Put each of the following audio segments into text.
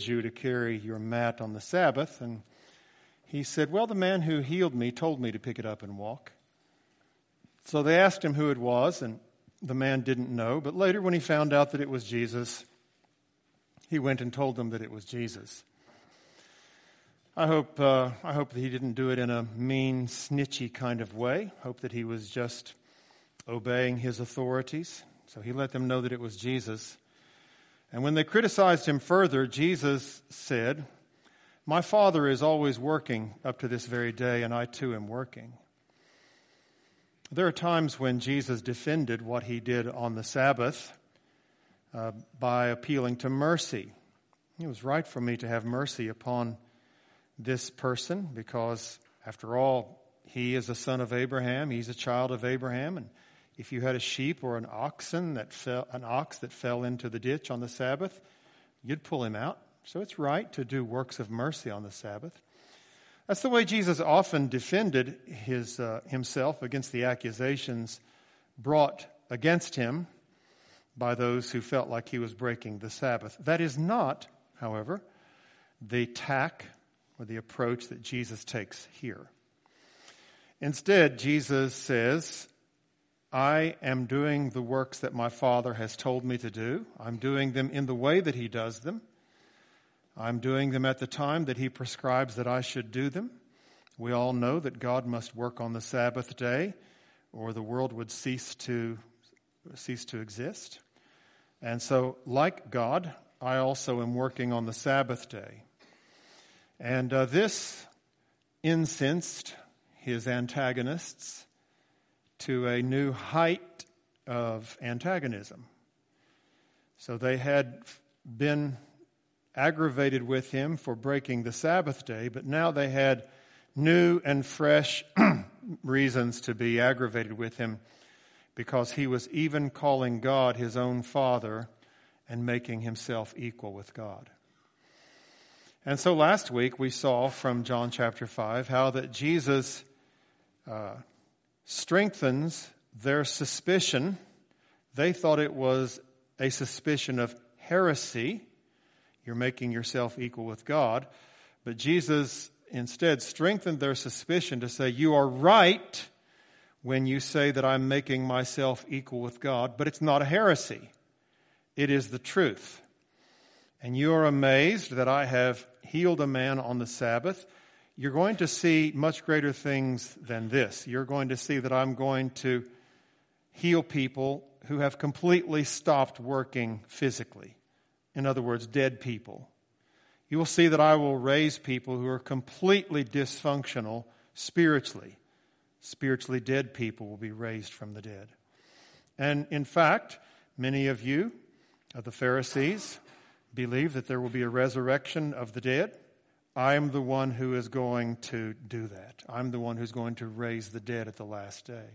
you to carry your mat on the Sabbath? And he said, Well, the man who healed me told me to pick it up and walk. So they asked him who it was, and the man didn't know. But later, when he found out that it was Jesus, he went and told them that it was Jesus. I hope, uh, I hope that he didn't do it in a mean, snitchy kind of way. Hope that he was just obeying his authorities. So he let them know that it was Jesus. And when they criticized him further, Jesus said, My Father is always working up to this very day, and I too am working. There are times when Jesus defended what he did on the Sabbath uh, by appealing to mercy. It was right for me to have mercy upon this person because, after all, he is a son of Abraham. He's a child of Abraham. And if you had a sheep or an oxen that fell, an ox that fell into the ditch on the Sabbath, you'd pull him out. So it's right to do works of mercy on the Sabbath. That's the way Jesus often defended his, uh, himself against the accusations brought against him by those who felt like he was breaking the Sabbath. That is not, however, the tack or the approach that Jesus takes here. Instead, Jesus says, I am doing the works that my Father has told me to do. I'm doing them in the way that He does them. I'm doing them at the time that He prescribes that I should do them. We all know that God must work on the Sabbath day, or the world would cease to, cease to exist. And so, like God, I also am working on the Sabbath day. And uh, this incensed his antagonists to a new height of antagonism. So they had been aggravated with him for breaking the Sabbath day, but now they had new and fresh reasons to be aggravated with him because he was even calling God his own Father and making himself equal with God. And so last week we saw from John chapter 5 how that Jesus uh, strengthens their suspicion. They thought it was a suspicion of heresy. You're making yourself equal with God. But Jesus instead strengthened their suspicion to say, You are right when you say that I'm making myself equal with God, but it's not a heresy. It is the truth. And you are amazed that I have healed a man on the Sabbath, you're going to see much greater things than this. You're going to see that I'm going to heal people who have completely stopped working physically. In other words, dead people. You will see that I will raise people who are completely dysfunctional spiritually. Spiritually dead people will be raised from the dead. And in fact, many of you, of the Pharisees, believe that there will be a resurrection of the dead. I am the one who is going to do that. I'm the one who's going to raise the dead at the last day.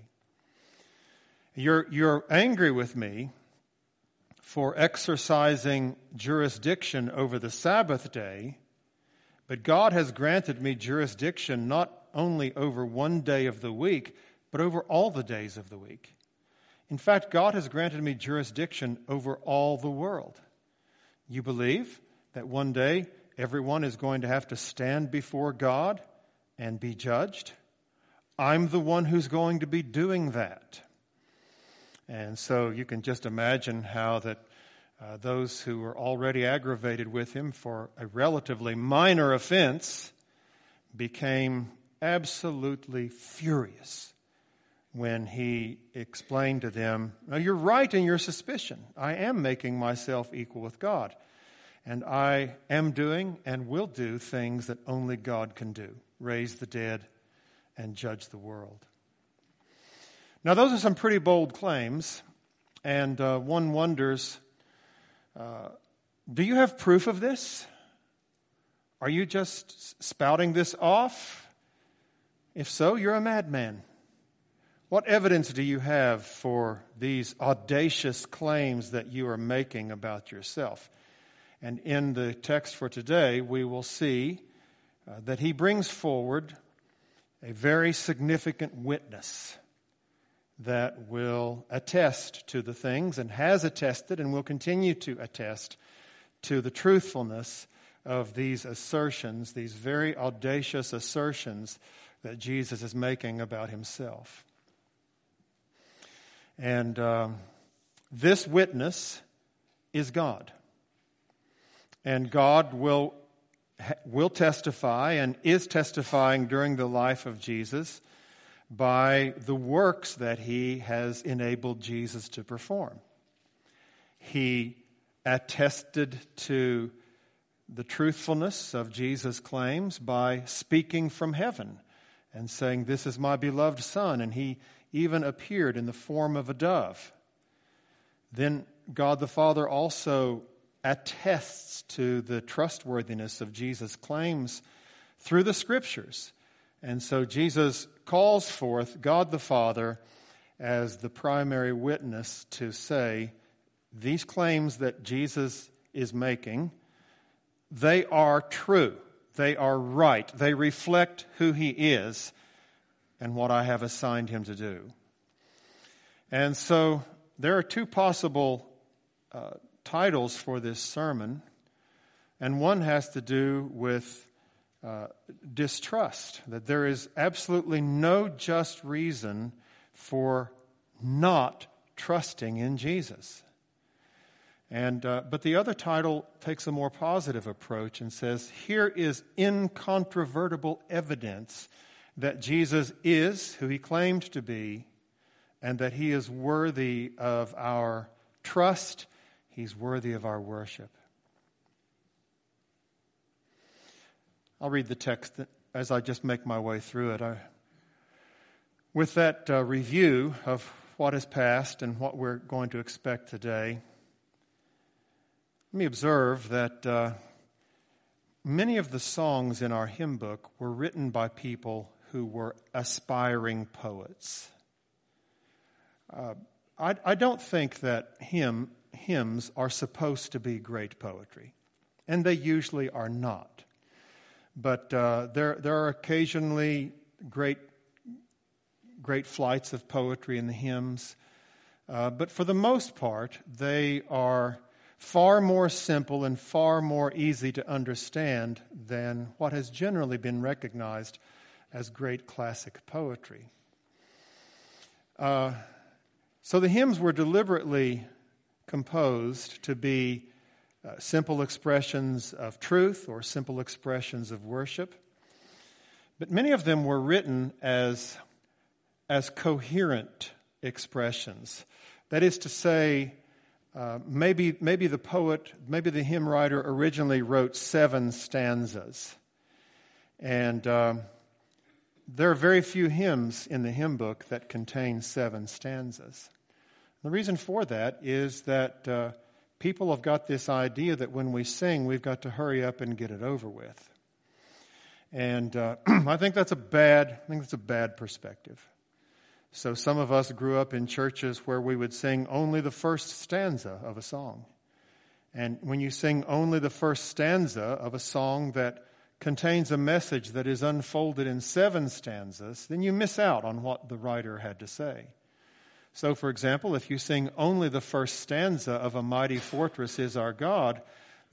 You're, you're angry with me for exercising jurisdiction over the Sabbath day, but God has granted me jurisdiction not only over one day of the week, but over all the days of the week. In fact, God has granted me jurisdiction over all the world. You believe that one day everyone is going to have to stand before God and be judged? I'm the one who's going to be doing that. And so you can just imagine how that uh, those who were already aggravated with him for a relatively minor offense became absolutely furious when he explained to them, you're right in your suspicion. I am making myself equal with God. And I am doing and will do things that only God can do raise the dead and judge the world. Now, those are some pretty bold claims, and uh, one wonders uh, do you have proof of this? Are you just spouting this off? If so, you're a madman. What evidence do you have for these audacious claims that you are making about yourself? And in the text for today, we will see uh, that he brings forward a very significant witness that will attest to the things and has attested and will continue to attest to the truthfulness of these assertions, these very audacious assertions that Jesus is making about himself. And um, this witness is God. And God will, will testify and is testifying during the life of Jesus by the works that he has enabled Jesus to perform. He attested to the truthfulness of Jesus' claims by speaking from heaven and saying, This is my beloved Son. And he even appeared in the form of a dove. Then God the Father also attests to the trustworthiness of Jesus' claims through the Scriptures. And so Jesus calls forth God the Father as the primary witness to say, these claims that Jesus is making, they are true. They are right. They reflect who he is and what I have assigned him to do. And so there are two possible uh, titles for this sermon, and one has to do with uh, distrust, that there is absolutely no just reason for not trusting in Jesus. And, uh, but the other title takes a more positive approach and says, Here is incontrovertible evidence that Jesus is who he claimed to be, and that he is worthy of our trust, he's worthy of our worship. I'll read the text as I just make my way through it. I, with that uh, review of what has passed and what we're going to expect today, let me observe that uh, many of the songs in our hymn book were written by people who were aspiring poets. Uh, I, I, don't think that hymn, hymns are supposed to be great poetry, and they usually are not. But uh, there, there are occasionally great, great flights of poetry in the hymns. Uh, but for the most part, they are far more simple and far more easy to understand than what has generally been recognized as great classic poetry. Uh, so the hymns were deliberately composed to be uh, simple expressions of truth or simple expressions of worship. But many of them were written as, as coherent expressions. That is to say, uh, maybe, maybe the poet, maybe the hymn writer originally wrote seven stanzas. And uh, there are very few hymns in the hymn book that contain seven stanzas. The reason for that is that uh, people have got this idea that when we sing, we've got to hurry up and get it over with. And uh, I think that's a bad, I think that's a bad perspective. So some of us grew up in churches where we would sing only the first stanza of a song. And when you sing only the first stanza of a song that contains a message that is unfolded in seven stanzas, then you miss out on what the writer had to say. So, for example, if you sing only the first stanza of A Mighty Fortress is Our God,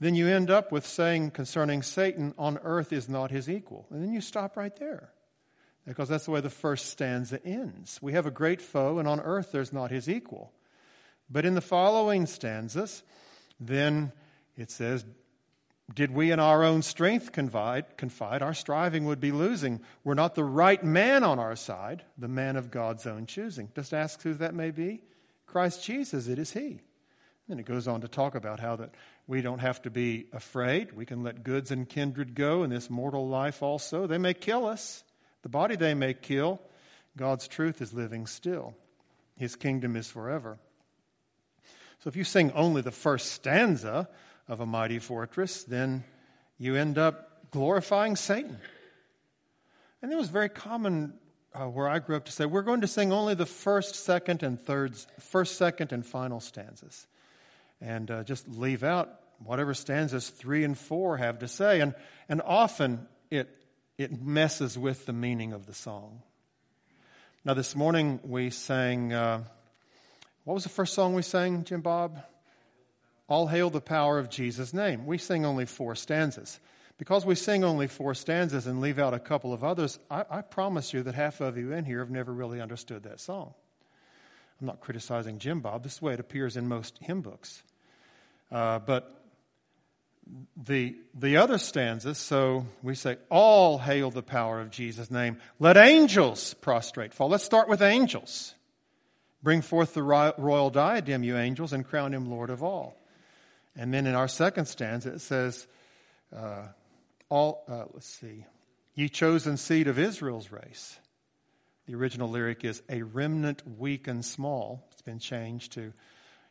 then you end up with saying concerning Satan, On earth is not his equal. And then you stop right there because that's the way the first stanza ends. We have a great foe, and on earth there's not his equal. But in the following stanzas, then it says, Did we in our own strength confide, confide, our striving would be losing. We're not the right man on our side, the man of God's own choosing. Just ask who that may be. Christ Jesus, it is he. Then it goes on to talk about how that we don't have to be afraid. We can let goods and kindred go in this mortal life also. They may kill us. The body they may kill, God's truth is living still. His kingdom is forever. So if you sing only the first stanza of a mighty fortress, then you end up glorifying Satan. And it was very common uh, where I grew up to say, we're going to sing only the first, second, and third, first, second, and final stanzas. And uh, just leave out whatever stanzas three and four have to say. And, and often it it messes with the meaning of the song. Now, this morning we sang, uh, what was the first song we sang, Jim Bob? All hail the power of Jesus' name. We sing only four stanzas. Because we sing only four stanzas and leave out a couple of others, I, I promise you that half of you in here have never really understood that song. I'm not criticizing Jim Bob. This is the way it appears in most hymn books. Uh, but the, the other stanzas, so we say, All hail the power of Jesus' name. Let angels prostrate fall. Let's start with angels. Bring forth the royal diadem, you angels, and crown him Lord of all. And then in our second stanza, it says, uh, all, uh, let's see, ye chosen seed of Israel's race. The original lyric is a remnant weak and small. It's been changed to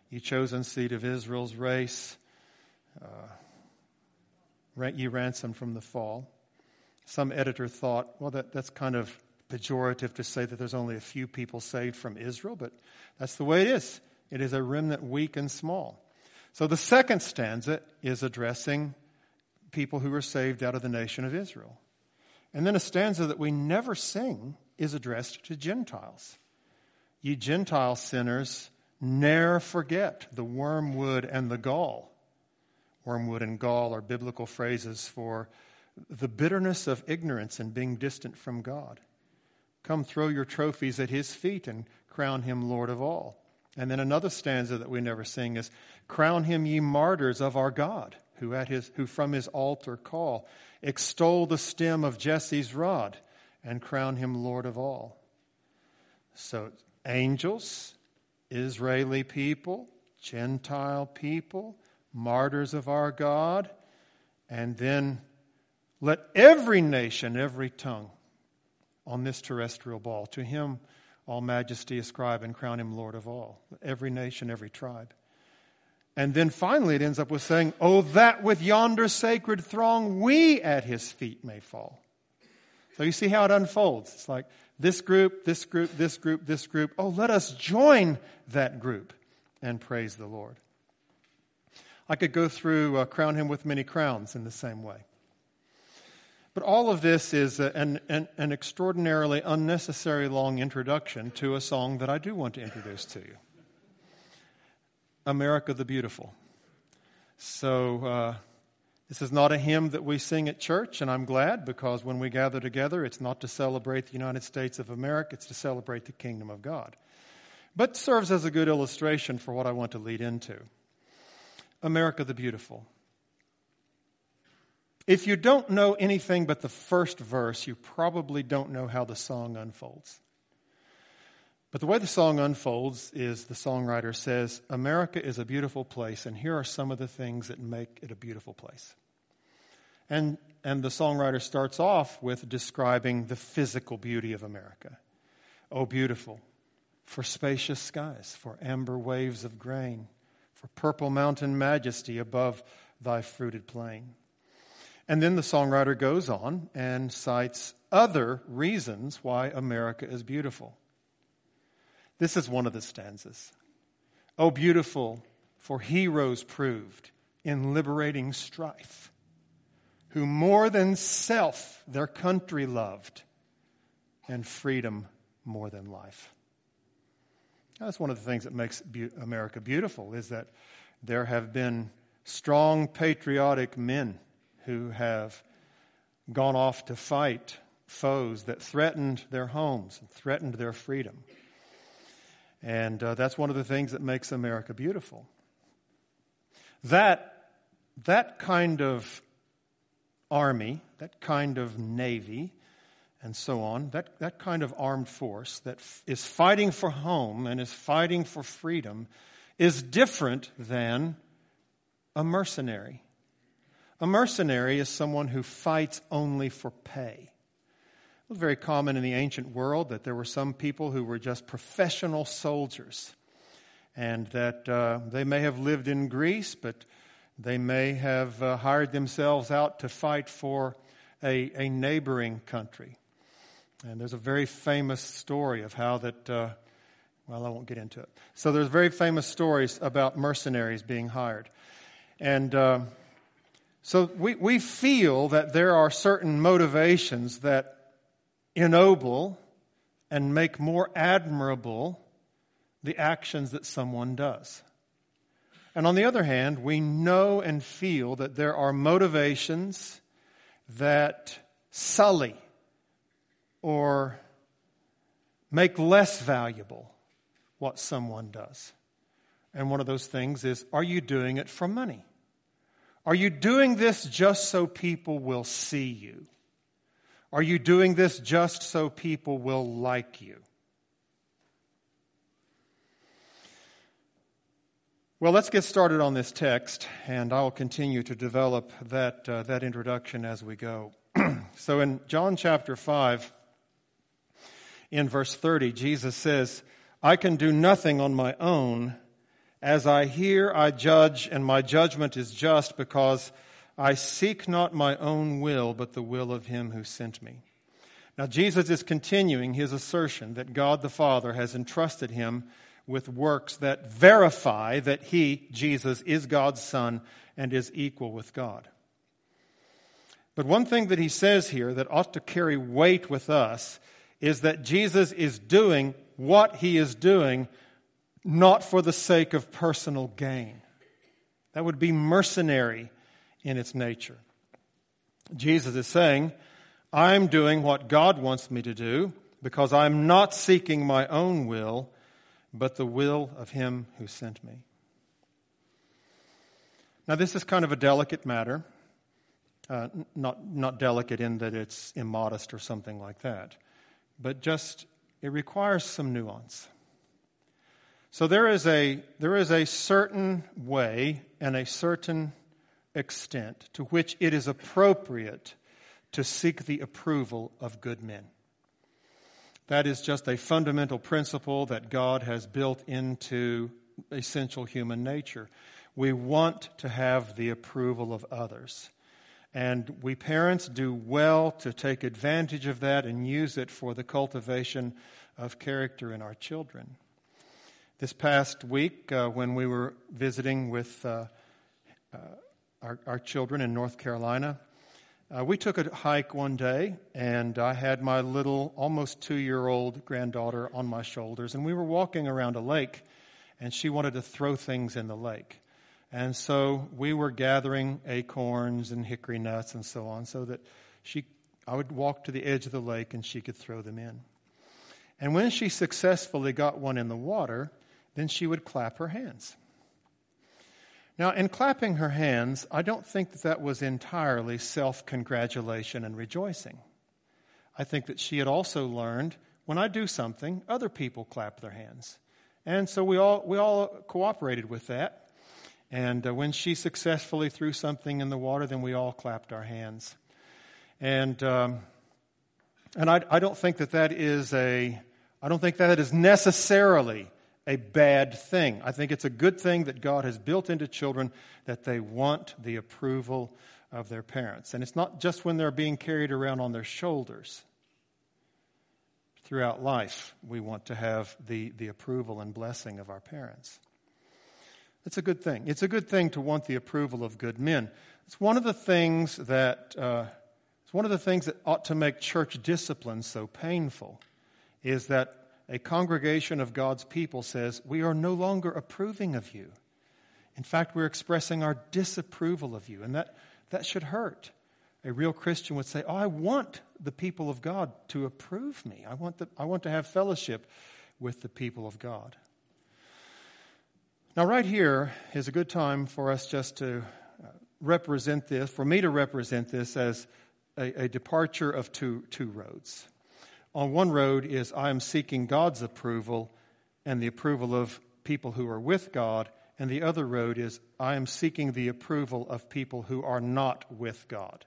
ye chosen seed of Israel's race, uh, ye ransomed from the fall. Some editor thought, well, that, that's kind of pejorative to say that there's only a few people saved from Israel, but that's the way it is. It is a remnant weak and small. So the second stanza is addressing people who were saved out of the nation of Israel. And then a stanza that we never sing is addressed to Gentiles. Ye Gentile sinners, ne'er forget the wormwood and the gall. Wormwood and gall are biblical phrases for the bitterness of ignorance and being distant from God. Come throw your trophies at his feet and crown him Lord of all. And then another stanza that we never sing is Crown him, ye martyrs of our God who, at his, who from his altar call, extol the stem of Jesse's rod, and crown him Lord of all. So, angels, Israeli people, Gentile people, martyrs of our God, and then let every nation, every tongue on this terrestrial ball, to him all majesty ascribe and crown him Lord of all. Every nation, every tribe. And then finally it ends up with saying, Oh, that with yonder sacred throng we at his feet may fall. So you see how it unfolds. It's like this group, this group, this group, this group. Oh, let us join that group and praise the Lord. I could go through uh, Crown Him with Many Crowns in the same way. But all of this is an, an, an extraordinarily unnecessary long introduction to a song that I do want to introduce to you. America the Beautiful. So, uh, this is not a hymn that we sing at church, and I'm glad because when we gather together, it's not to celebrate the United States of America, it's to celebrate the kingdom of God. But serves as a good illustration for what I want to lead into. America the Beautiful. If you don't know anything but the first verse, you probably don't know how the song unfolds. But the way the song unfolds is the songwriter says, America is a beautiful place, and here are some of the things that make it a beautiful place. And, and the songwriter starts off with describing the physical beauty of America. Oh, beautiful, for spacious skies, for amber waves of grain, for purple mountain majesty above thy fruited plain. And then the songwriter goes on and cites other reasons why America is beautiful. This is one of the stanzas. Oh, beautiful, for heroes proved in liberating strife, who more than self their country loved, and freedom more than life. That's one of the things that makes America beautiful is that there have been strong patriotic men who have gone off to fight foes that threatened their homes and threatened their freedom. And uh, that's one of the things that makes America beautiful. That, that kind of army, that kind of navy, and so on, that, that kind of armed force that f- is fighting for home and is fighting for freedom is different than a mercenary. A mercenary is someone who fights only for pay. It was very common in the ancient world that there were some people who were just professional soldiers, and that uh, they may have lived in Greece, but they may have uh, hired themselves out to fight for a, a, neighboring country. And there's a very famous story of how that, uh, well, I won't get into it. So there's very famous stories about mercenaries being hired. And uh, so we, we feel that there are certain motivations that ennoble and make more admirable the actions that someone does. And on the other hand, we know and feel that there are motivations that sully or make less valuable what someone does. And one of those things is are you doing it for money? Are you doing this just so people will see you? Are you doing this just so people will like you? Well, let's get started on this text, and I'll continue to develop that, uh, that introduction as we go. so, in John chapter 5, in verse 30, Jesus says, I can do nothing on my own. As I hear, I judge, and my judgment is just because I seek not my own will, but the will of him who sent me. Now, Jesus is continuing his assertion that God the Father has entrusted him with works that verify that he, Jesus, is God's Son and is equal with God. But one thing that he says here that ought to carry weight with us is that Jesus is doing what he is doing not for the sake of personal gain. That would be mercenary in its nature. Jesus is saying, I'm doing what God wants me to do because I'm not seeking my own will, but the will of Him who sent me. Now, this is kind of a delicate matter. Uh, not, not delicate in that it's immodest or something like that, but just it requires some nuance. So there is a, there is a certain way and a certain extent to which it is appropriate to seek the approval of good men. That is just a fundamental principle that God has built into essential human nature. We want to have the approval of others. And we parents do well to take advantage of that and use it for the cultivation of character in our children. This past week, uh, when we were visiting with uh, uh, our, our, children in North Carolina, uh, we took a hike one day, and I had my little, almost two year old granddaughter on my shoulders, and we were walking around a lake, and she wanted to throw things in the lake. And so we were gathering acorns and hickory nuts and so on, so that she, I would walk to the edge of the lake and she could throw them in. And when she successfully got one in the water, then she would clap her hands. Now, in clapping her hands, I don't think that that was entirely self congratulation and rejoicing. I think that she had also learned when I do something, other people clap their hands. And so we all, we all cooperated with that. And uh, when she successfully threw something in the water, then we all clapped our hands. And, um, and I, I don't think that that is a, I don't think that is necessarily a bad thing. I think it's a good thing that God has built into children that they want the approval of their parents. And it's not just when they're being carried around on their shoulders. Throughout life, we want to have the, the approval and blessing of our parents. It's a good thing. It's a good thing to want the approval of good men. It's one of the things that uh, it's one of the things that ought to make church discipline so painful, is that a congregation of God's people says, We are no longer approving of you. In fact, we're expressing our disapproval of you. And that, that should hurt. A real Christian would say, Oh, I want the people of God to approve me. I want, the, I want to have fellowship with the people of God. Now, right here is a good time for us just to uh, represent this, for me to represent this as a, a departure of two, two roads on one road is I am seeking God's approval and the approval of people who are with God, and the other road is I am seeking the approval of people who are not with God.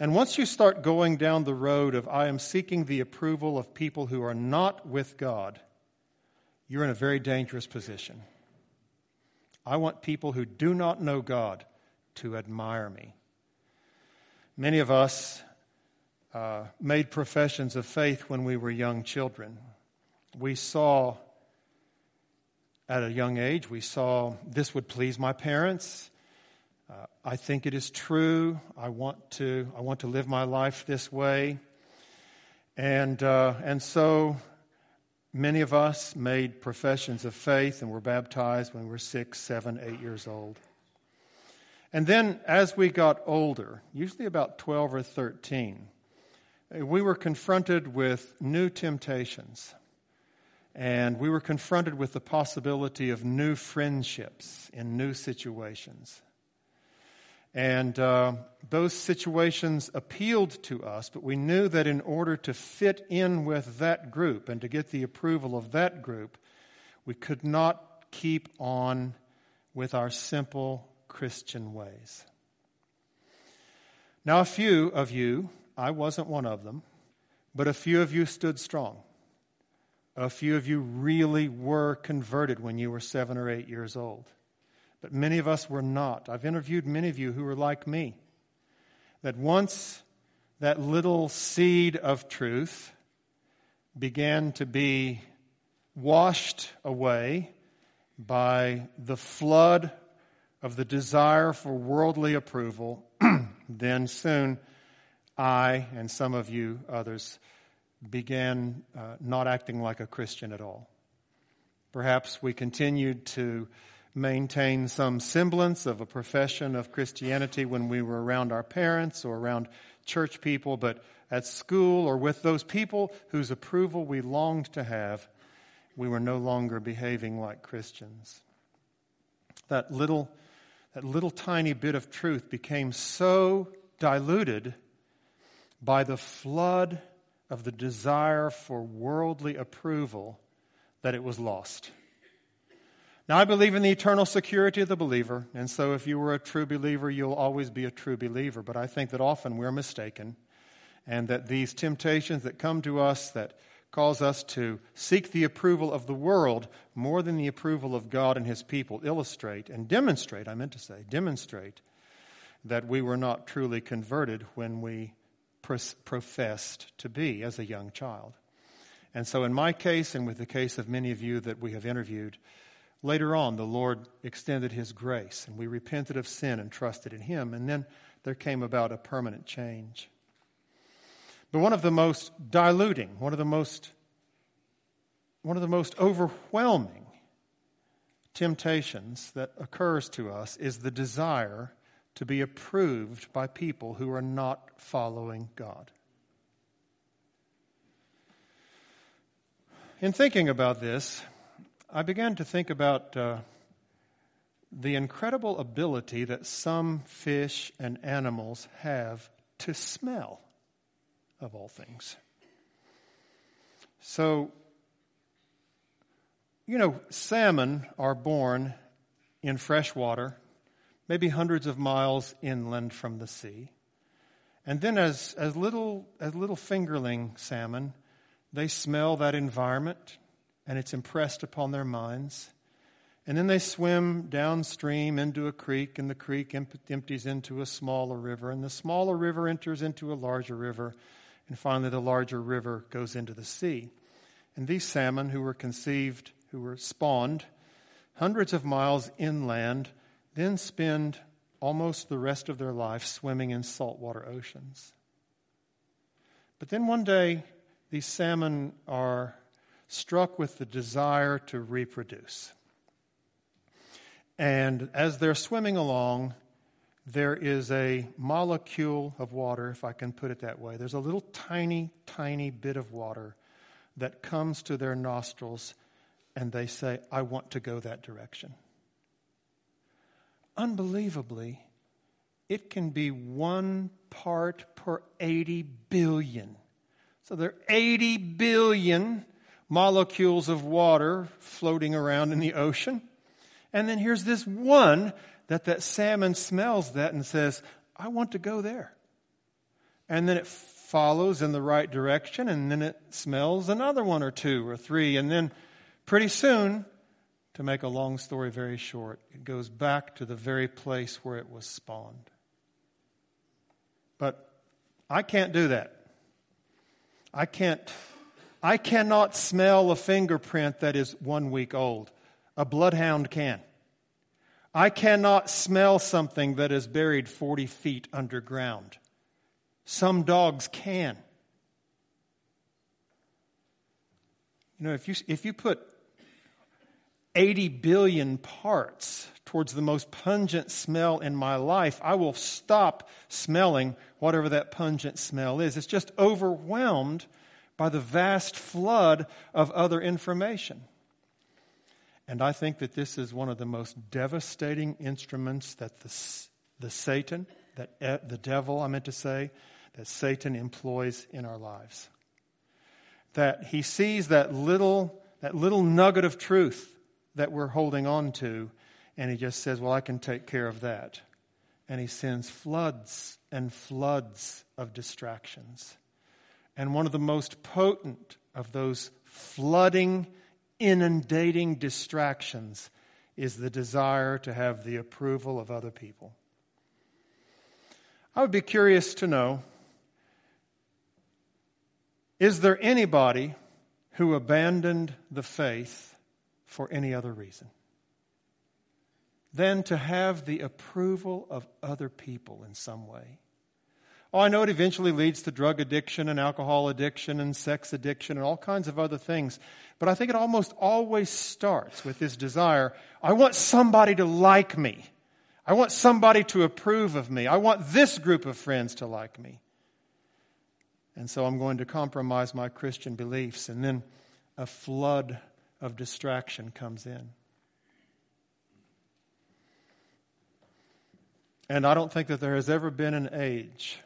And once you start going down the road of I am seeking the approval of people who are not with God, you're in a very dangerous position. I want people who do not know God to admire me. Many of us uh, made professions of faith when we were young children. We saw, at a young age, we saw this would please my parents. Uh, I think it is true. I want to. I want to live my life this way, and uh, and so many of us made professions of faith and were baptized when we were six, seven, eight years old. And then as we got older, usually about 12 or 13, we were confronted with new temptations. And we were confronted with the possibility of new friendships in new situations. And uh, those situations appealed to us, but we knew that in order to fit in with that group and to get the approval of that group, we could not keep on with our simple Christian ways. Now, a few of you, I wasn't one of them, but a few of you stood strong. A few of you really were converted when you were seven or eight years old. But many of us were not. I've interviewed many of you who were like me. That once that little seed of truth began to be washed away by the flood of the desire for worldly approval, then soon I and some of you others began uh, not acting like a Christian at all. Perhaps we continued to maintain some semblance of a profession of Christianity when we were around our parents or around church people, but at school or with those people whose approval we longed to have, we were no longer behaving like Christians. That little that little tiny bit of truth became so diluted by the flood of the desire for worldly approval that it was lost. Now, I believe in the eternal security of the believer, and so if you were a true believer, you'll always be a true believer. But I think that often we're mistaken, and that these temptations that come to us that cause us to seek the approval of the world more than the approval of God and His people, illustrate and demonstrate, I meant to say, demonstrate that we were not truly converted when we professed to be as a young child. And so, in my case, and with the case of many of you that we have interviewed, later on the Lord extended His grace, and we repented of sin and trusted in Him, and then there came about a permanent change. But one of the most diluting, one of the most, one of the most overwhelming temptations that occurs to us is the desire to be approved by people who are not following God. In thinking about this, I began to think about uh, the incredible ability that some fish and animals have to smell of all things. So, you know, salmon are born in fresh water, maybe hundreds of miles inland from the sea. And then, as, as, little, as little fingerling salmon, they smell that environment and it's impressed upon their minds. And then they swim downstream into a creek, and the creek empties into a smaller river, and the smaller river enters into a larger river, and finally, the larger river goes into the sea. And these salmon, who were conceived, who were spawned hundreds of miles inland, then spend almost the rest of their life swimming in saltwater oceans. But then one day, these salmon are struck with the desire to reproduce. And as they're swimming along, there is a molecule of water, if I can put it that way. There's a little tiny, tiny bit of water that comes to their nostrils, and they say, I want to go that direction. Unbelievably, it can be one part per 80 billion. So there are 80 billion molecules of water floating around in the ocean. And then here's this one that that salmon smells that and says, I want to go there. And then it follows in the right direction, and then it smells another one or two or three. And then pretty soon, to make a long story very short, it goes back to the very place where it was spawned. But I can't do that. I can't. I cannot smell a fingerprint that is one week old. A bloodhound can. I cannot smell something that is buried 40 feet underground. Some dogs can. You know, if you, if you put 80 billion parts towards the most pungent smell in my life, I will stop smelling whatever that pungent smell is. It's just overwhelmed by the vast flood of other information. And I think that this is one of the most devastating instruments that the, the Satan, that the devil, I meant to say, that Satan employs in our lives. That he sees that little, that little nugget of truth that we're holding on to, and he just says, Well, I can take care of that. And he sends floods and floods of distractions. And one of the most potent of those flooding, inundating distractions is the desire to have the approval of other people. I would be curious to know is there anybody who abandoned the faith for any other reason than to have the approval of other people in some way? Oh, I know it eventually leads to drug addiction and alcohol addiction and sex addiction and all kinds of other things. But I think it almost always starts with this desire I want somebody to like me. I want somebody to approve of me. I want this group of friends to like me. And so I'm going to compromise my Christian beliefs. And then a flood of distraction comes in. And I don't think that there has ever been an age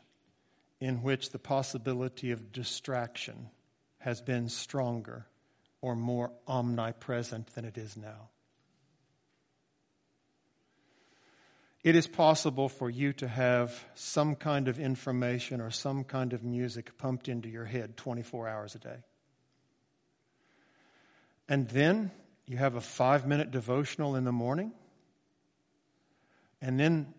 in which the possibility of distraction has been stronger or more omnipresent than it is now. It is possible for you to have some kind of information or some kind of music pumped into your head 24 hours a day. And then you have a five minute devotional in the morning. And then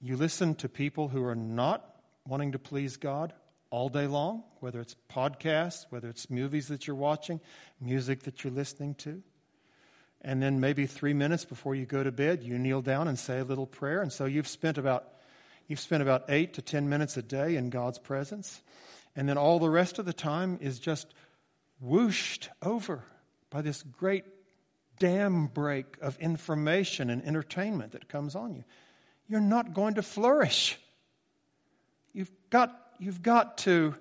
you listen to people who are not wanting to please God all day long, whether it's podcasts, whether it's movies that you're watching, music that you're listening to. And then maybe three minutes before you go to bed, you kneel down and say a little prayer. And so you've spent about you've spent about eight to ten minutes a day in God's presence. And then all the rest of the time is just whooshed over by this great dam break of information and entertainment that comes on you. You're not going to flourish. You've got, you've got to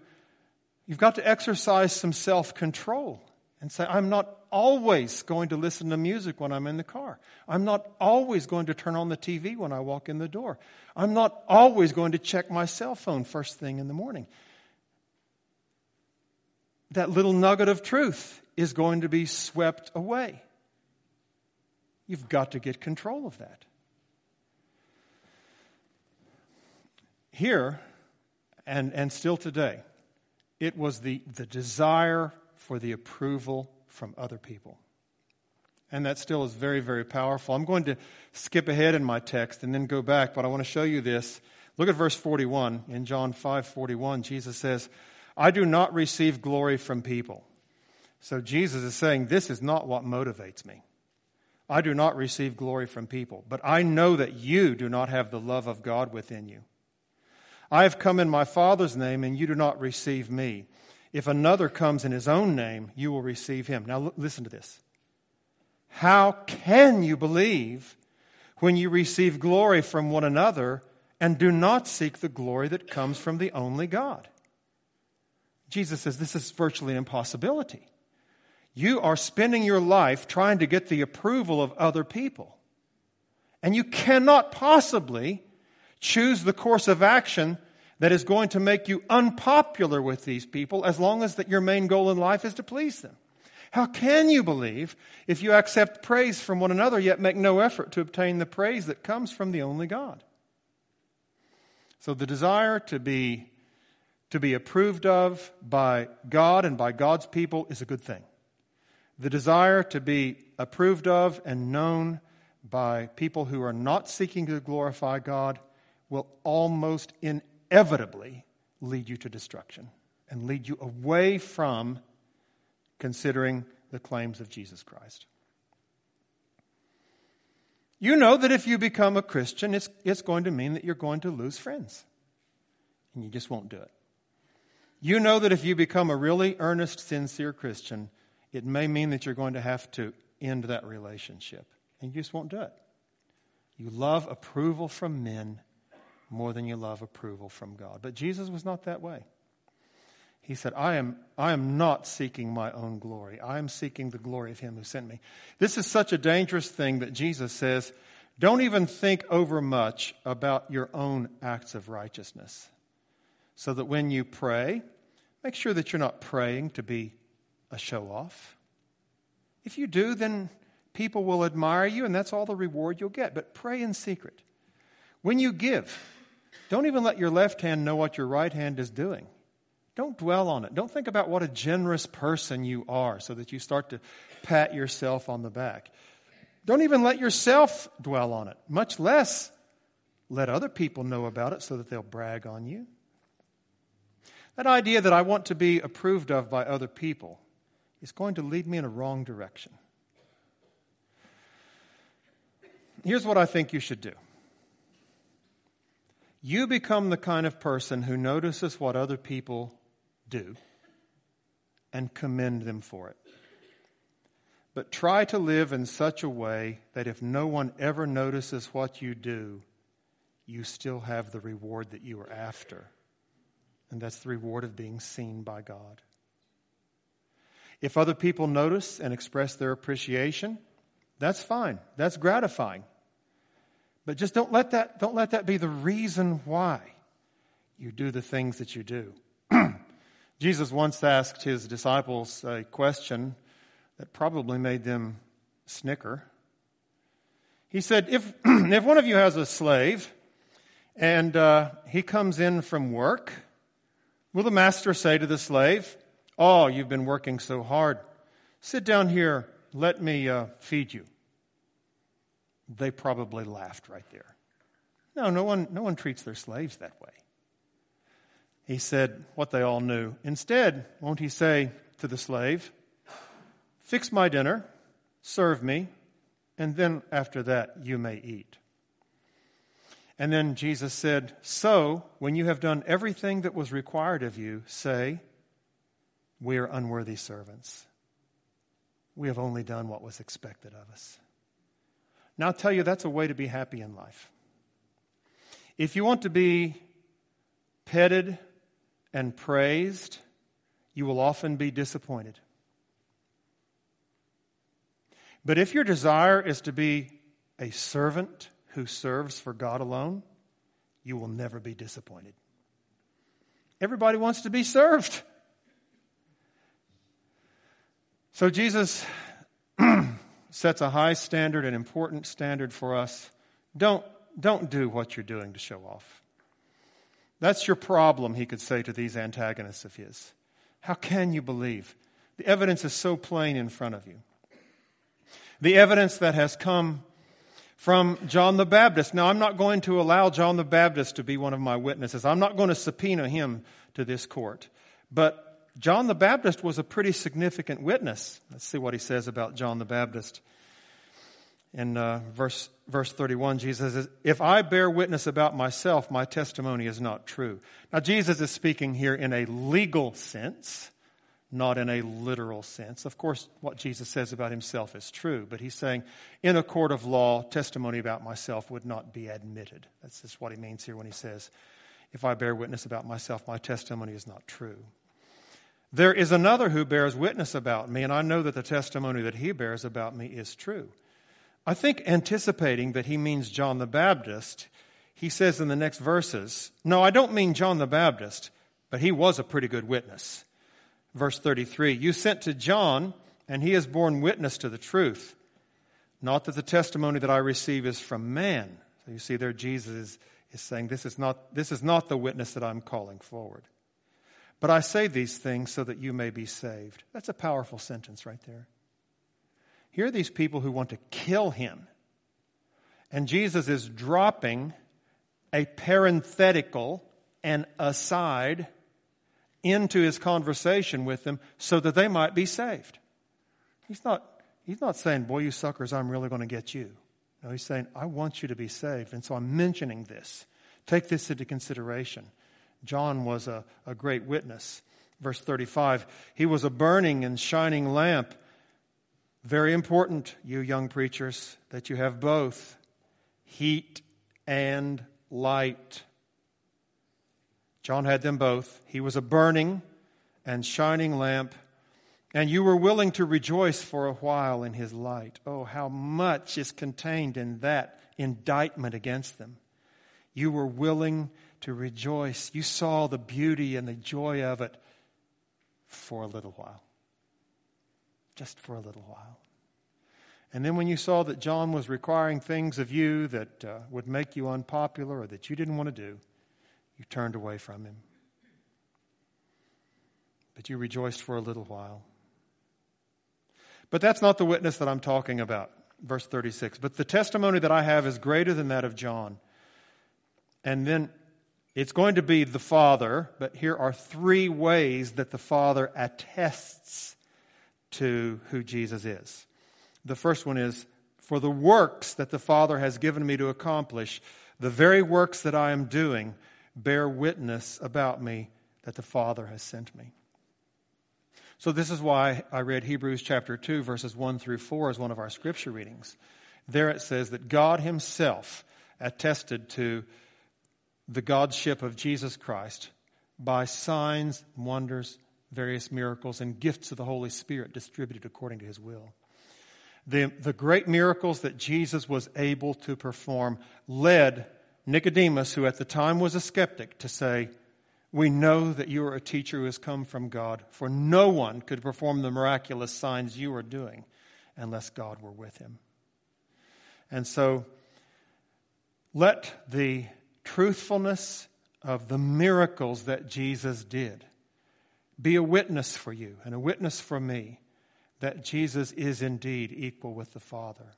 you've got to exercise some self-control and say, I'm not always going to listen to music when I'm in the car. I'm not always going to turn on the TV when I walk in the door. I'm not always going to check my cell phone first thing in the morning. That little nugget of truth is going to be swept away. You've got to get control of that. Here, and, and still today, it was the, the desire for the approval from other people. And that still is very, very powerful. I'm going to skip ahead in my text and then go back, but I want to show you this. Look at verse 41. In John 5 41, Jesus says, I do not receive glory from people. So Jesus is saying, This is not what motivates me. I do not receive glory from people, but I know that you do not have the love of God within you. I have come in my Father's name, and you do not receive me. If another comes in his own name, you will receive him. Now, l- listen to this. How can you believe when you receive glory from one another and do not seek the glory that comes from the only God? Jesus says this is virtually an impossibility. You are spending your life trying to get the approval of other people. And you cannot possibly choose the course of action that is going to make you unpopular with these people as long as that your main goal in life is to please them. How can you believe if you accept praise from one another yet make no effort to obtain the praise that comes from the only God? So the desire to be to be approved of by God and by God's people is a good thing. The desire to be approved of and known by people who are not seeking to glorify God will almost inevitably lead you to destruction and lead you away from considering the claims of Jesus Christ. You know that if you become a Christian, it's, it's going to mean that you're going to lose friends. And you just won't do it. You know that if you become a really earnest, sincere Christian, it may mean that you're going to have to end that relationship. And you just won't do it. You love approval from men more than you love approval from God. But Jesus was not that way. He said, I am, I am not seeking my own glory. I am seeking the glory of Him who sent me. This is such a dangerous thing that Jesus says, don't even think over much about your own acts of righteousness. So that when you pray, make sure that you're not praying to be a show off. If you do, then people will admire you, and that's all the reward you'll get. But pray in secret. When you give, don't even let your left hand know what your right hand is doing. Don't dwell on it. Don't think about what a generous person you are so that you start to pat yourself on the back. Don't even let yourself dwell on it, much less let other people know about it so that they'll brag on you. That idea that I want to be approved of by other people is going to lead me in a wrong direction. Here's what I think you should do you become the kind of person who notices what other people do and commend them for it. But try to live in such a way that if no one ever notices what you do, you still have the reward that you are after. And that's the reward of being seen by God. If other people notice and express their appreciation, that's fine. That's gratifying. But just don't let that, don't let that be the reason why you do the things that you do. Jesus once asked his disciples a question that probably made them snicker. He said, If, if one of you has a slave and uh, he comes in from work, will the master say to the slave, Oh, you've been working so hard. Sit down here, let me uh, feed you they probably laughed right there. No, no one, no one treats their slaves that way. He said what they all knew. Instead, won't he say to the slave, Fix my dinner, serve me, and then after that you may eat. And then Jesus said, So, when you have done everything that was required of you, say, We are unworthy servants. We have only done what was expected of us. Now, I'll tell you, that's a way to be happy in life. If you want to be petted and praised, you will often be disappointed. But if your desire is to be a servant who serves for God alone, you will never be disappointed. Everybody wants to be served. So Jesus sets a high standard, an important standard for us. Don't, don't do what you're doing to show off. That's your problem, he could say to these antagonists of his. How can you believe? The evidence is so plain in front of you. The evidence that has come from John the Baptist. Now, I'm not going to allow John the Baptist to be one of my witnesses. I'm not going to subpoena him to this court. But John the Baptist was a pretty significant witness. Let's see what he says about John the Baptist. In uh, verse, verse 31, Jesus says, If I bear witness about myself, my testimony is not true. Now, Jesus is speaking here in a legal sense, not in a literal sense. Of course, what Jesus says about himself is true, but he's saying, in a court of law, testimony about myself would not be admitted. That's just what he means here when he says, If I bear witness about myself, my testimony is not true. There is another who bears witness about me, and I know that the testimony that he bears about me is true. I think anticipating that he means John the Baptist, he says in the next verses, No, I don't mean John the Baptist, but he was a pretty good witness. Verse 33 You sent to John, and he has borne witness to the truth. Not that the testimony that I receive is from man. So you see there, Jesus is, saying, this is, not, this is not the witness that I'm calling forward. But I say these things so that you may be saved. That's a powerful sentence right there. Here are these people who want to kill him. And Jesus is dropping a parenthetical, and aside, into his conversation with them so that they might be saved. He's not, he's not saying, Boy, you suckers, I'm really going to get you. No, he's saying, I want you to be saved. And so I'm mentioning this. Take this into consideration. John was a, a great witness. Verse 35 He was a burning and shining lamp. Very important, you young preachers, that you have both heat and light. John had them both. He was a burning and shining lamp, and you were willing to rejoice for a while in his light. Oh, how much is contained in that indictment against them. You were willing to rejoice. You saw the beauty and the joy of it for a little while. Just for a little while. And then when you saw that John was requiring things of you that uh, would make you unpopular or that you didn't want to do, you turned away from him. But you rejoiced for a little while. But that's not the witness that I'm talking about. Verse 36. But the testimony that I have is greater than that of John. And then it's going to be the Father, but here are three ways that the Father attests to who Jesus is. The first one is for the works that the Father has given me to accomplish, the very works that I am doing bear witness about me that the Father has sent me. So, this is why I read Hebrews chapter 2, verses 1 through 4 as one of our scripture readings. There it says that God Himself attested to the Godship of Jesus Christ by signs, wonders, various miracles, and gifts of the Holy Spirit distributed according to his will. The, the great miracles that Jesus was able to perform led Nicodemus, who at the time was a skeptic, to say, We know that you are a teacher who has come from God, for no one could perform the miraculous signs you are doing unless God were with him. And so, let the truthfulness of the miracles that Jesus did. Be a witness for you and a witness for me that Jesus is indeed equal with the Father.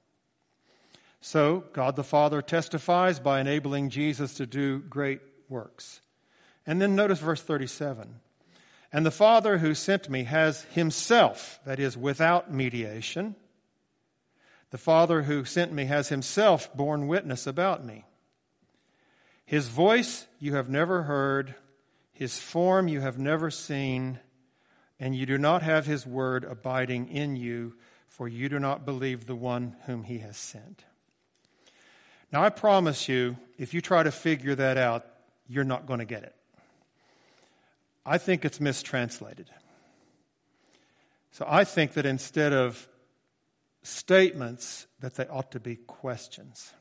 So, God the Father testifies by enabling Jesus to do great works. And then notice verse 37. And the Father who sent me has himself, that is, without mediation, the Father who sent me has himself borne witness about me. His voice you have never heard, his form you have never seen, and you do not have his word abiding in you, for you do not believe the one whom he has sent. Now, I promise you, if you try to figure that out, you're not going to get it. I think it's mistranslated. So I think that instead of statements, that they ought to be questions.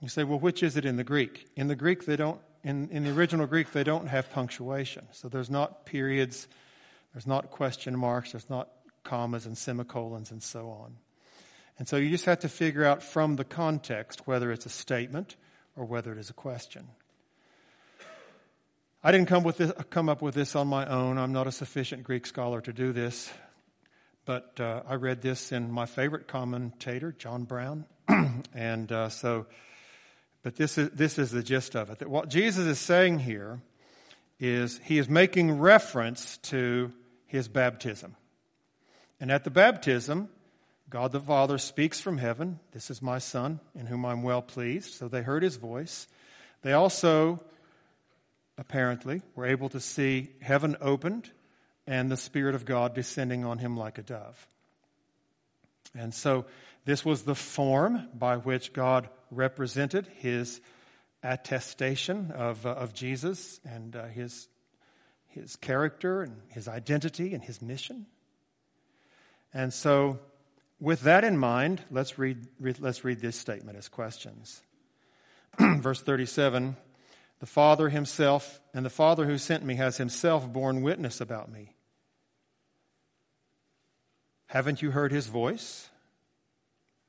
You say, well, which is it in the Greek? In the Greek, they don't, in, in the original Greek, they don't have punctuation. So there's not periods, there's not question marks, there's not commas and semicolons and so on. And so you just have to figure out from the context whether it's a statement or whether it is a question. I didn't come, with this, come up with this on my own. I'm not a sufficient Greek scholar to do this. But uh, I read this in my favorite commentator, John Brown. and uh, so but this is, this is the gist of it. That what Jesus is saying here is he is making reference to his baptism. And at the baptism, God the Father speaks from heaven, This is my Son, in whom I'm well pleased. So they heard his voice. They also, apparently, were able to see heaven opened and the Spirit of God descending on him like a dove. And so this was the form by which God represented his attestation of, uh, of Jesus and uh, his, his character and his identity and his mission. And so, with that in mind, let's read, let's read this statement as questions. Verse 37 The Father himself and the Father who sent me has himself borne witness about me. Haven't you heard his voice?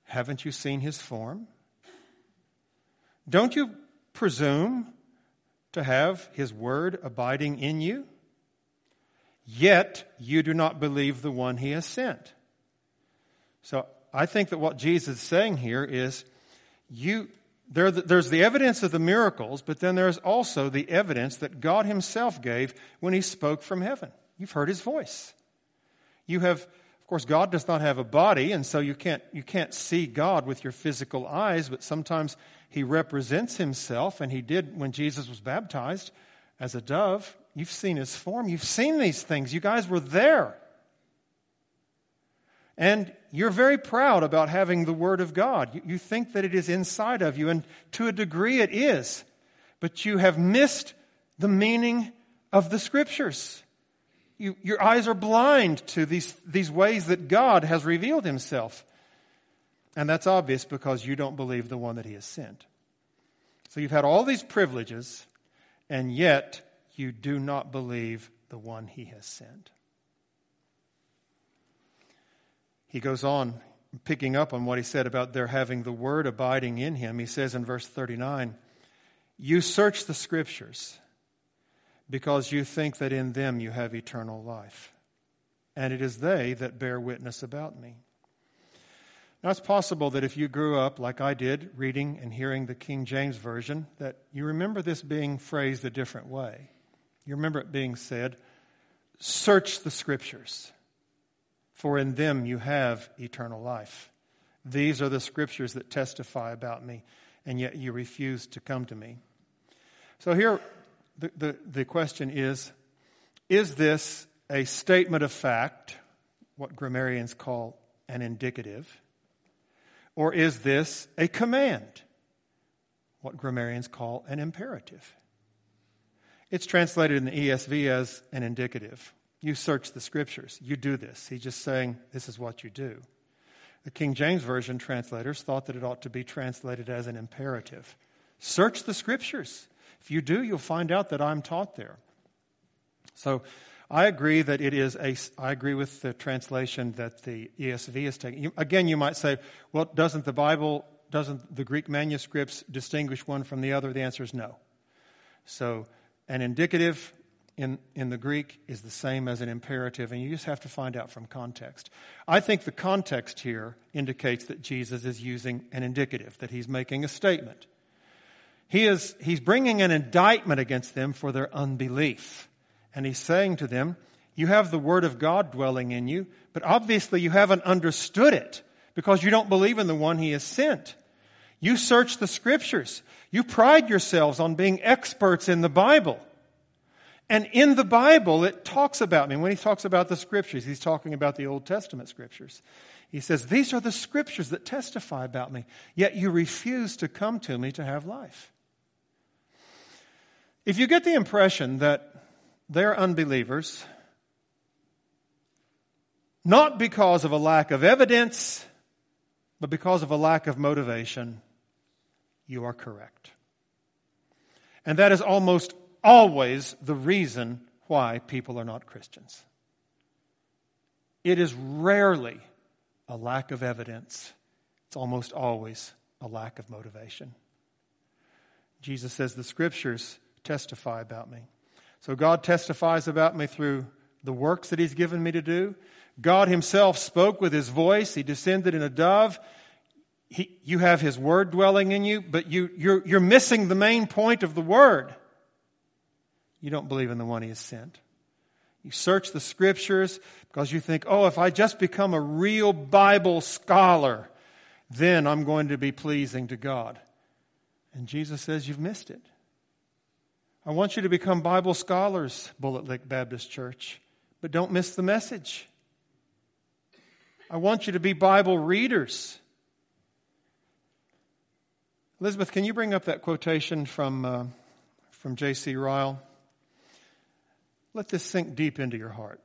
Haven't you seen his form? Don't you presume to have his word abiding in you? Yet you do not believe the one he has sent. So I think that what Jesus is saying here is you, there, there's the evidence of the miracles, but then there's also the evidence that God himself gave when he spoke from heaven. You've heard his voice. You have of course, God does not have a body, and so you can't, you can't see God with your physical eyes, but sometimes He represents Himself, and He did when Jesus was baptized. as a dove. You've seen his form. You've seen these things. You guys were there. And you're very proud about having the Word of God. You, think that it is inside of you, and to a degree it is. But you have missed the meaning of the Scriptures. You, your eyes are blind to these, these ways that God has revealed Himself. And that's obvious because you don't believe the one that He has sent. So you've had all these privileges, and yet you do not believe the one He has sent. He goes on, picking up on what he said about their having the word abiding in him. He says in verse 39 You search the scriptures because you think that in them you have eternal life, and it is they that bear witness about me. Now, it's possible that if you grew up like I did, reading and hearing the King James Version, that you remember this being phrased a different way. You remember it being said, Search the Scriptures for in them you have eternal life. These are the scriptures that testify about me, and yet you refuse to come to me. So here, the, the, the question is Is this a statement of fact, what grammarians call an indicative, or is this a command, what grammarians call an imperative? It's translated in the ESV as an indicative. You search the scriptures. You do this. He's just saying, this is what you do. The King James Version translators thought that it ought to be translated as an imperative. Search the scriptures. If you do, you'll find out that I'm taught there. So I agree that it is a, I agree with the translation that the ESV is taking. Again, you might say, well, doesn't the Bible, doesn't the Greek manuscripts distinguish one from the other? The answer is no. So an indicative in, in the Greek is the same as an imperative, and you just have to find out from context. I think the context here indicates that Jesus is using an indicative, that he's making a statement. He is, he's bringing an indictment against them for their unbelief. And he's saying to them, You have the Word of God dwelling in you, but obviously you haven't understood it because you don't believe in the one he has sent. You search the Scriptures. You pride yourselves on being experts in the Bible. And in the Bible, it talks about me. When he talks about the scriptures, he's talking about the Old Testament scriptures. He says, These are the scriptures that testify about me, yet you refuse to come to me to have life. If you get the impression that they're unbelievers, not because of a lack of evidence, but because of a lack of motivation, you are correct. And that is almost always the reason why people are not Christians. It is rarely a lack of evidence, it's almost always a lack of motivation. Jesus says, The scriptures testify about me. So God testifies about me through the works that He's given me to do. God Himself spoke with His voice, He descended in a dove. He, you have His Word dwelling in you, but you, you're, you're missing the main point of the Word you don't believe in the one he has sent. You search the scriptures because you think, oh, if I just become a real Bible scholar, then I'm going to be pleasing to God. And Jesus says, you've missed it. I want you to become Bible scholars, Bullitt Lick Baptist Church, but don't miss the message. I want you to be Bible readers. Elizabeth, can you bring up that quotation from, uh, from J.C. Ryle? Let this sink deep into your heart.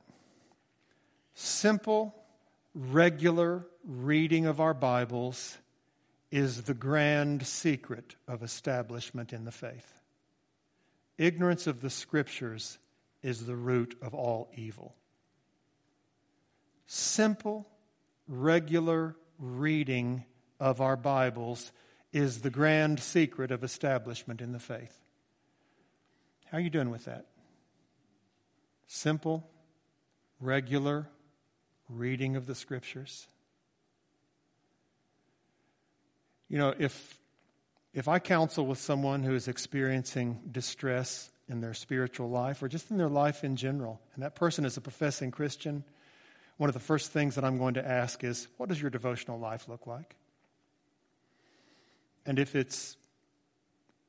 Simple, regular reading of our Bibles is the grand secret of establishment in the faith. Ignorance of the Scriptures is the root of all evil. Simple, regular reading of our Bibles is the grand secret of establishment in the faith. How are you doing with that? Simple, regular reading of the scriptures. You know, if if I counsel with someone who is experiencing distress in their spiritual life or just in their life in general, and that person is a professing Christian, one of the first things that I'm going to ask is, what does your devotional life look like? And if it's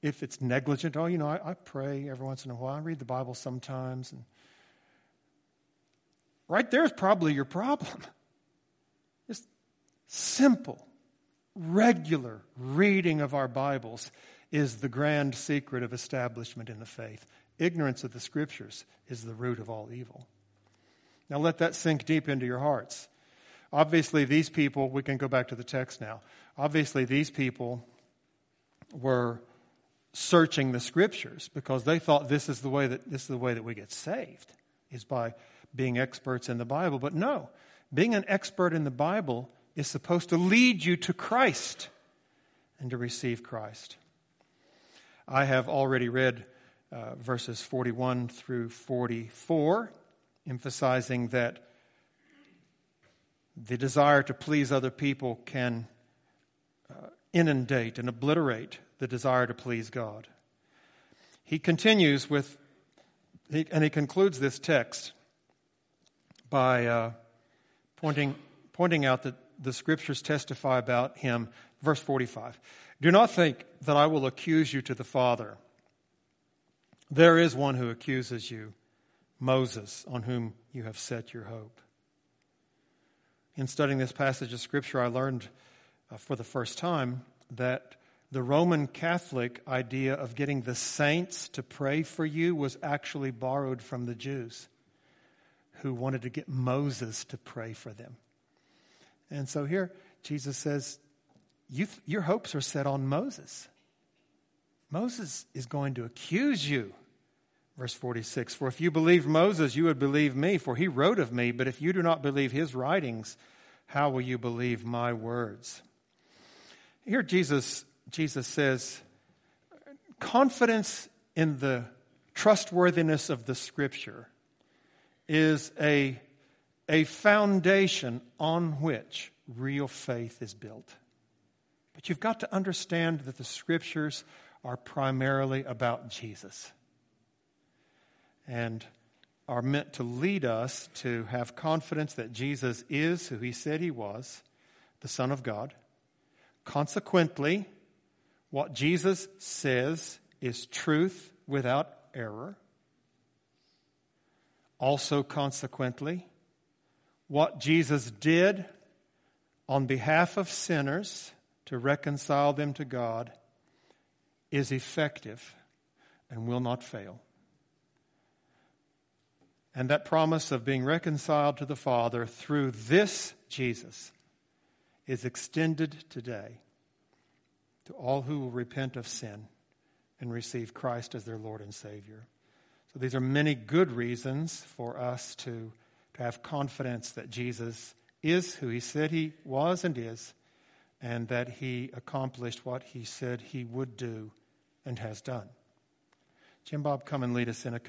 if it's negligent, oh, you know, I, I pray every once in a while, I read the Bible sometimes. And right there is probably your problem. Just simple, regular reading of our Bibles is the grand secret of establishment in the faith. Ignorance of the scriptures is the root of all evil. Now let that sink deep into your hearts. Obviously, these people, we can go back to the text now. Obviously, these people were searching the scriptures because they thought this is the way that this is the way that we get saved is by being experts in the Bible. But no, being an expert in the Bible is supposed to lead you to Christ and to receive Christ. I have already read uh, verses 41 through 44, emphasizing that the desire to please other people can uh, inundate and obliterate the desire to please God. He continues with, and he concludes this text by uh, pointing, pointing out that the scriptures testify about him. Verse 45 Do not think that I will accuse you to the Father. There is one who accuses you, Moses, on whom you have set your hope. In studying this passage of Scripture, I learned uh, for the first time that the Roman Catholic idea of getting the saints to pray for you was actually borrowed from the Jews who wanted to get Moses to pray for them. And so here, Jesus says, Your hopes are set on Moses. Moses is going to accuse you. Verse 46 For if you believed Moses, you would believe me, for he wrote of me. But if you do not believe his writings, how will you believe my words? Here, Jesus, Jesus says, confidence in the trustworthiness of the scripture is a, a foundation on which real faith is built. But you've got to understand that the scriptures are primarily about Jesus and are meant to lead us to have confidence that Jesus is who he said he was, the Son of God. Consequently, what Jesus says is truth without error. Also, consequently, what Jesus did on behalf of sinners to reconcile them to God is effective and will not fail. And that promise of being reconciled to the Father through this Jesus is extended today to all who will repent of sin and receive Christ as their Lord and Savior. So these are many good reasons for us to, to have confidence that Jesus is who he said he was and is, and that he accomplished what he said he would do and has done. Jim Bob, come and lead us in a